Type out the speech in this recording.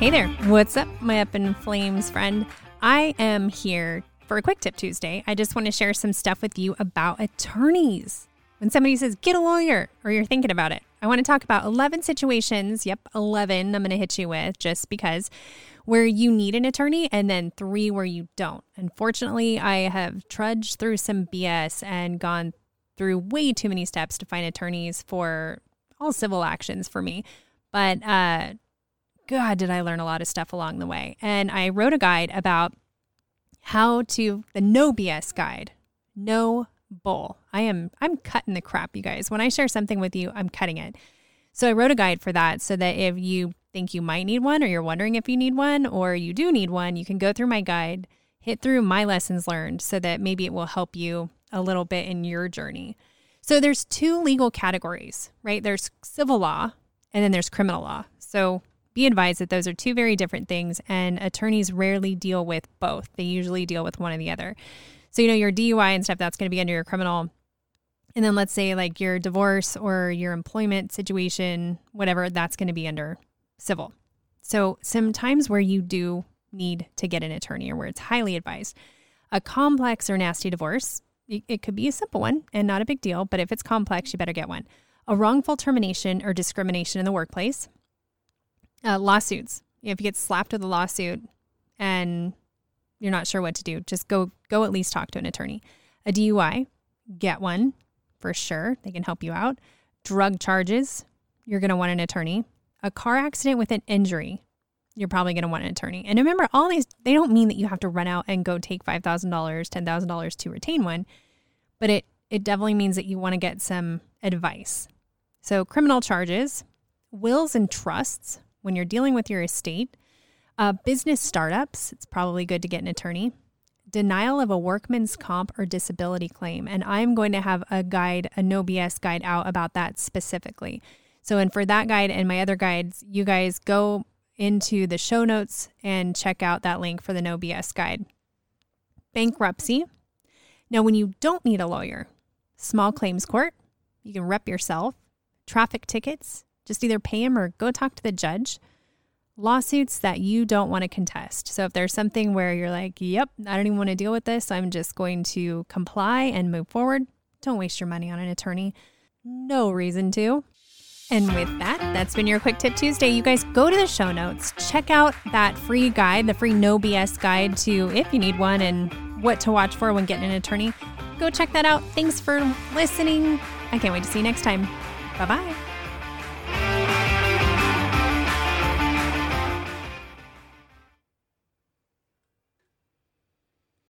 Hey there. What's up, my up in flames friend? I am here for a quick tip Tuesday. I just want to share some stuff with you about attorneys. When somebody says, get a lawyer, or you're thinking about it, I want to talk about 11 situations. Yep, 11 I'm going to hit you with just because where you need an attorney and then three where you don't. Unfortunately, I have trudged through some BS and gone through way too many steps to find attorneys for all civil actions for me. But uh, God, did I learn a lot of stuff along the way. And I wrote a guide about how to, the no BS guide, no bull. I am, I'm cutting the crap, you guys. When I share something with you, I'm cutting it. So I wrote a guide for that so that if you think you might need one or you're wondering if you need one or you do need one, you can go through my guide, hit through my lessons learned so that maybe it will help you a little bit in your journey. So there's two legal categories, right? There's civil law and then there's criminal law. So be advised that those are two very different things and attorneys rarely deal with both. They usually deal with one or the other. So, you know, your DUI and stuff, that's going to be under your criminal. And then let's say like your divorce or your employment situation, whatever, that's going to be under civil. So, sometimes where you do need to get an attorney or where it's highly advised, a complex or nasty divorce, it could be a simple one and not a big deal, but if it's complex, you better get one. A wrongful termination or discrimination in the workplace, uh, lawsuits. If you get slapped with a lawsuit and you're not sure what to do, just go go at least talk to an attorney. A DUI, get one for sure. They can help you out. Drug charges, you're going to want an attorney. A car accident with an injury, you're probably going to want an attorney. And remember, all these, they don't mean that you have to run out and go take $5,000, $10,000 to retain one, but it, it definitely means that you want to get some advice. So, criminal charges, wills and trusts, when you're dealing with your estate, uh, business startups, it's probably good to get an attorney. Denial of a workman's comp or disability claim. And I'm going to have a guide, a no BS guide out about that specifically. So, and for that guide and my other guides, you guys go into the show notes and check out that link for the no BS guide. Bankruptcy. Now, when you don't need a lawyer, small claims court, you can rep yourself. Traffic tickets, just either pay him or go talk to the judge. Lawsuits that you don't want to contest. So if there's something where you're like, yep, I don't even want to deal with this, I'm just going to comply and move forward, don't waste your money on an attorney. No reason to. And with that, that's been your Quick Tip Tuesday. You guys go to the show notes, check out that free guide, the free no BS guide to if you need one and what to watch for when getting an attorney. Go check that out. Thanks for listening. I can't wait to see you next time. Bye bye.